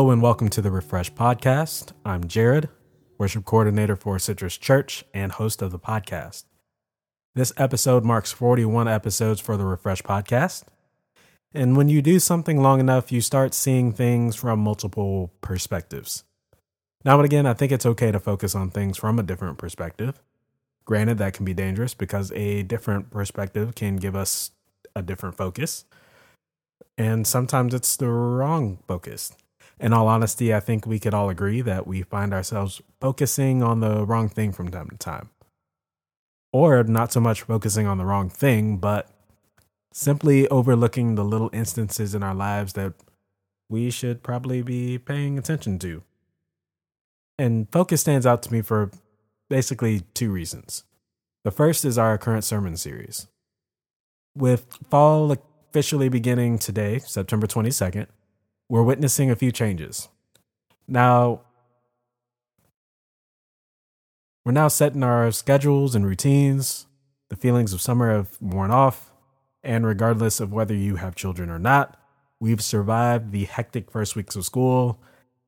Hello and welcome to the Refresh Podcast. I'm Jared, worship coordinator for Citrus Church and host of the podcast. This episode marks 41 episodes for the Refresh Podcast. And when you do something long enough, you start seeing things from multiple perspectives. Now and again, I think it's okay to focus on things from a different perspective. Granted, that can be dangerous because a different perspective can give us a different focus. And sometimes it's the wrong focus. In all honesty, I think we could all agree that we find ourselves focusing on the wrong thing from time to time. Or not so much focusing on the wrong thing, but simply overlooking the little instances in our lives that we should probably be paying attention to. And focus stands out to me for basically two reasons. The first is our current sermon series. With fall officially beginning today, September 22nd, we're witnessing a few changes. Now, we're now setting our schedules and routines. The feelings of summer have worn off. And regardless of whether you have children or not, we've survived the hectic first weeks of school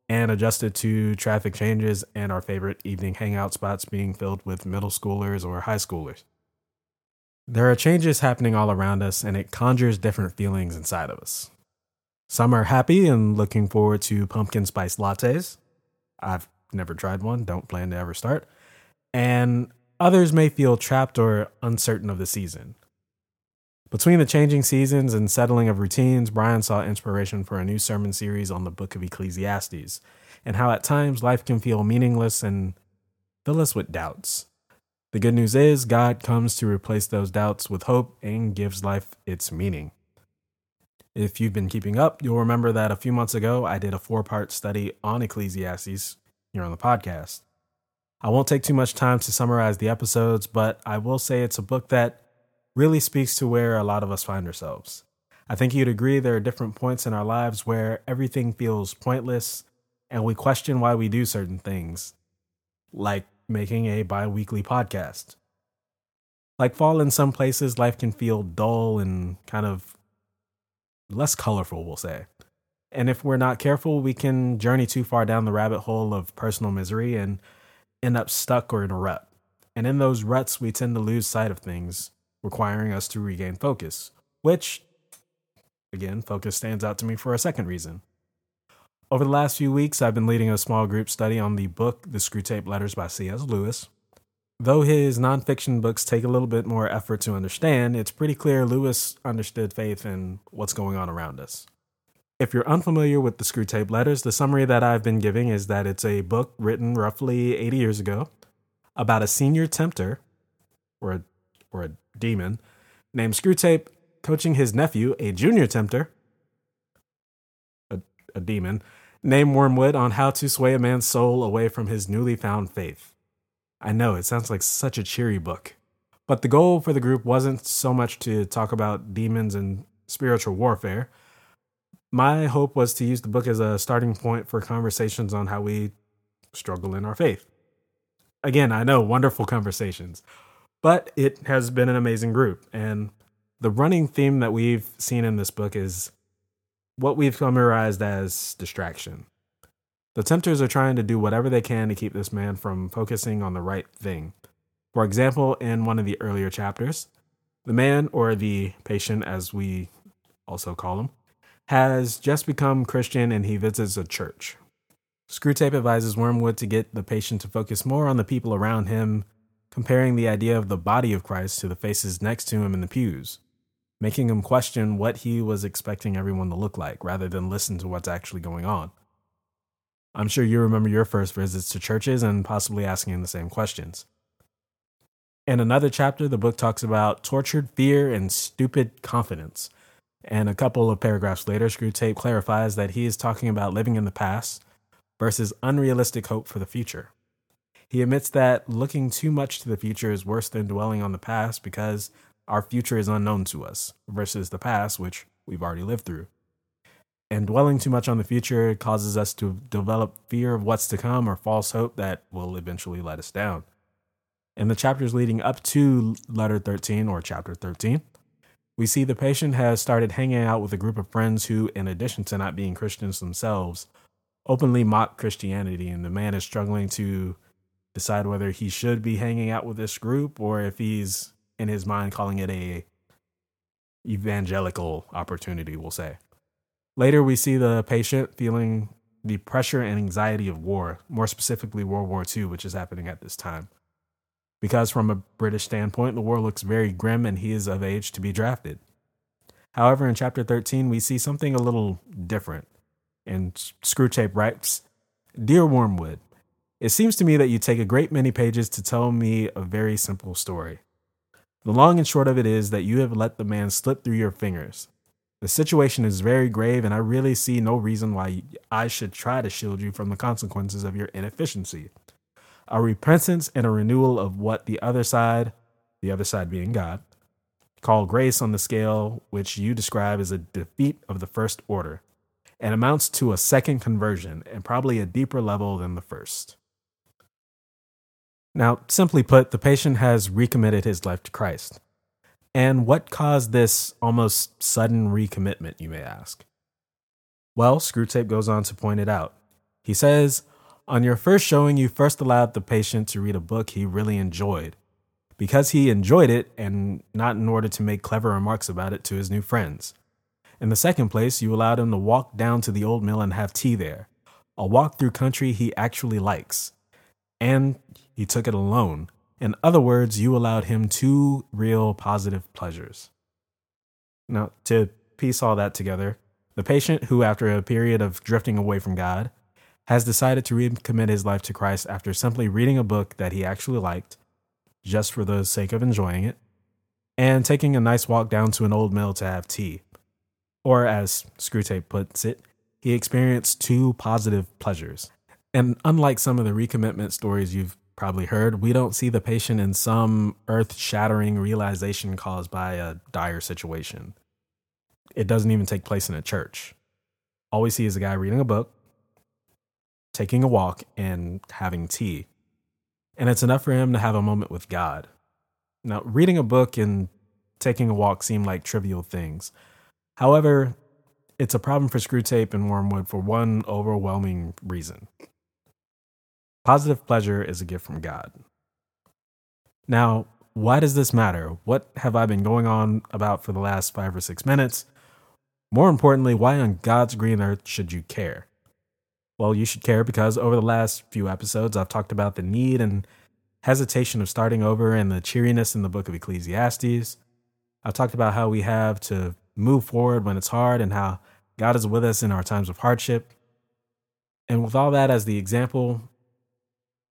and adjusted to traffic changes and our favorite evening hangout spots being filled with middle schoolers or high schoolers. There are changes happening all around us, and it conjures different feelings inside of us. Some are happy and looking forward to pumpkin spice lattes. I've never tried one, don't plan to ever start. And others may feel trapped or uncertain of the season. Between the changing seasons and settling of routines, Brian saw inspiration for a new sermon series on the book of Ecclesiastes and how at times life can feel meaningless and fill us with doubts. The good news is, God comes to replace those doubts with hope and gives life its meaning. If you've been keeping up, you'll remember that a few months ago I did a four part study on Ecclesiastes here on the podcast. I won't take too much time to summarize the episodes, but I will say it's a book that really speaks to where a lot of us find ourselves. I think you'd agree there are different points in our lives where everything feels pointless and we question why we do certain things, like making a bi weekly podcast. Like fall in some places, life can feel dull and kind of less colorful, we'll say. And if we're not careful, we can journey too far down the rabbit hole of personal misery and end up stuck or in a rut. And in those ruts, we tend to lose sight of things, requiring us to regain focus, which, again, focus stands out to me for a second reason. Over the last few weeks, I've been leading a small group study on the book The Screwtape Letters by C.S. Lewis. Though his nonfiction books take a little bit more effort to understand, it's pretty clear Lewis understood faith and what's going on around us. If you're unfamiliar with the Screwtape Letters, the summary that I've been giving is that it's a book written roughly 80 years ago about a senior tempter, or a, or a demon, named Screwtape coaching his nephew, a junior tempter, a, a demon, named Wormwood, on how to sway a man's soul away from his newly found faith. I know it sounds like such a cheery book. But the goal for the group wasn't so much to talk about demons and spiritual warfare. My hope was to use the book as a starting point for conversations on how we struggle in our faith. Again, I know wonderful conversations, but it has been an amazing group. And the running theme that we've seen in this book is what we've summarized as distraction. The tempters are trying to do whatever they can to keep this man from focusing on the right thing. For example, in one of the earlier chapters, the man, or the patient as we also call him, has just become Christian and he visits a church. Screwtape advises Wormwood to get the patient to focus more on the people around him, comparing the idea of the body of Christ to the faces next to him in the pews, making him question what he was expecting everyone to look like rather than listen to what's actually going on. I'm sure you remember your first visits to churches and possibly asking the same questions. In another chapter, the book talks about tortured fear and stupid confidence. And a couple of paragraphs later, Screwtape clarifies that he is talking about living in the past versus unrealistic hope for the future. He admits that looking too much to the future is worse than dwelling on the past because our future is unknown to us versus the past, which we've already lived through and dwelling too much on the future causes us to develop fear of what's to come or false hope that will eventually let us down. In the chapters leading up to letter 13 or chapter 13, we see the patient has started hanging out with a group of friends who, in addition to not being Christians themselves, openly mock Christianity, and the man is struggling to decide whether he should be hanging out with this group or if he's in his mind calling it a evangelical opportunity, we'll say. Later, we see the patient feeling the pressure and anxiety of war, more specifically World War II, which is happening at this time. Because, from a British standpoint, the war looks very grim and he is of age to be drafted. However, in chapter 13, we see something a little different. And Screwtape writes Dear Wormwood, it seems to me that you take a great many pages to tell me a very simple story. The long and short of it is that you have let the man slip through your fingers. The situation is very grave, and I really see no reason why I should try to shield you from the consequences of your inefficiency. A repentance and a renewal of what the other side, the other side being God, call grace on the scale which you describe as a defeat of the first order, and amounts to a second conversion and probably a deeper level than the first. Now, simply put, the patient has recommitted his life to Christ. And what caused this almost sudden recommitment, you may ask? Well, Screwtape goes on to point it out. He says, On your first showing, you first allowed the patient to read a book he really enjoyed. Because he enjoyed it, and not in order to make clever remarks about it to his new friends. In the second place, you allowed him to walk down to the old mill and have tea there, a walk through country he actually likes. And he took it alone. In other words, you allowed him two real positive pleasures. Now, to piece all that together, the patient who, after a period of drifting away from God, has decided to recommit his life to Christ after simply reading a book that he actually liked, just for the sake of enjoying it, and taking a nice walk down to an old mill to have tea. Or, as Screwtape puts it, he experienced two positive pleasures. And unlike some of the recommitment stories you've probably heard, we don't see the patient in some earth shattering realization caused by a dire situation. It doesn't even take place in a church. All we see is a guy reading a book, taking a walk, and having tea. And it's enough for him to have a moment with God. Now, reading a book and taking a walk seem like trivial things. However, it's a problem for Screwtape and Wormwood for one overwhelming reason. Positive pleasure is a gift from God. Now, why does this matter? What have I been going on about for the last five or six minutes? More importantly, why on God's green earth should you care? Well, you should care because over the last few episodes, I've talked about the need and hesitation of starting over and the cheeriness in the book of Ecclesiastes. I've talked about how we have to move forward when it's hard and how God is with us in our times of hardship. And with all that as the example,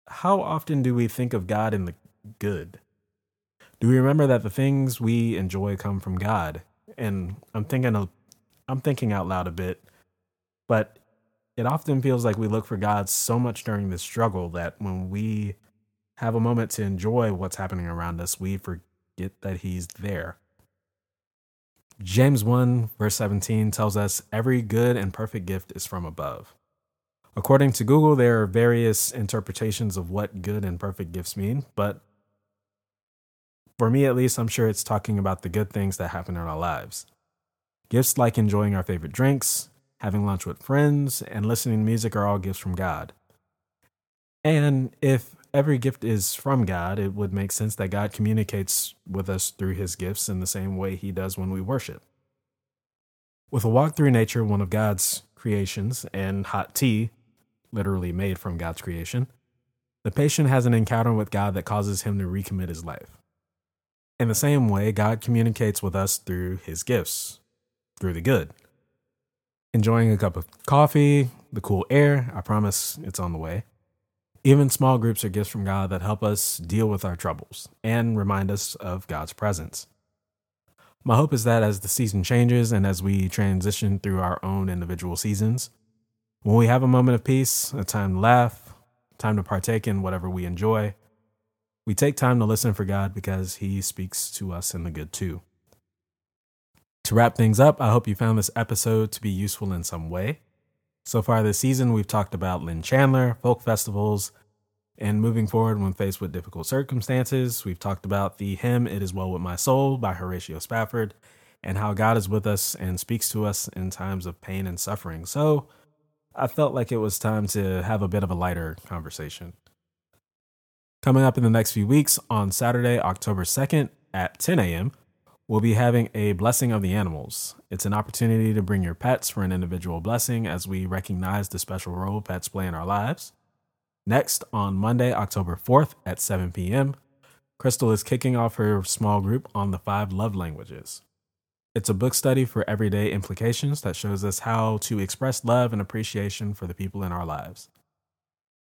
how often do we think of God in the good? Do we remember that the things we enjoy come from God? And I'm thinking I'm thinking out loud a bit, but it often feels like we look for God so much during this struggle that when we have a moment to enjoy what's happening around us, we forget that He's there. James 1, verse 17 tells us every good and perfect gift is from above. According to Google, there are various interpretations of what good and perfect gifts mean, but for me at least, I'm sure it's talking about the good things that happen in our lives. Gifts like enjoying our favorite drinks, having lunch with friends, and listening to music are all gifts from God. And if every gift is from God, it would make sense that God communicates with us through his gifts in the same way he does when we worship. With a walk through nature, one of God's creations, and hot tea, literally made from God's creation, the patient has an encounter with God that causes him to recommit his life. In the same way, God communicates with us through his gifts, through the good. Enjoying a cup of coffee, the cool air, I promise it's on the way. Even small groups are gifts from God that help us deal with our troubles and remind us of God's presence. My hope is that as the season changes and as we transition through our own individual seasons, when we have a moment of peace, a time to laugh, time to partake in whatever we enjoy, we take time to listen for God because He speaks to us in the good too. To wrap things up, I hope you found this episode to be useful in some way. So far this season, we've talked about Lynn Chandler, folk festivals, and moving forward when faced with difficult circumstances. We've talked about the hymn It Is Well With My Soul by Horatio Spafford and how God is with us and speaks to us in times of pain and suffering. So, I felt like it was time to have a bit of a lighter conversation. Coming up in the next few weeks, on Saturday, October 2nd at 10 a.m., we'll be having a Blessing of the Animals. It's an opportunity to bring your pets for an individual blessing as we recognize the special role pets play in our lives. Next, on Monday, October 4th at 7 p.m., Crystal is kicking off her small group on the five love languages. It's a book study for everyday implications that shows us how to express love and appreciation for the people in our lives.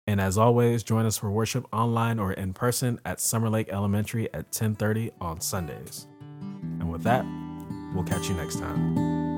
And as always, join us for worship online or in person at Summer Lake Elementary at 10:30 on Sundays. And with that, we'll catch you next time.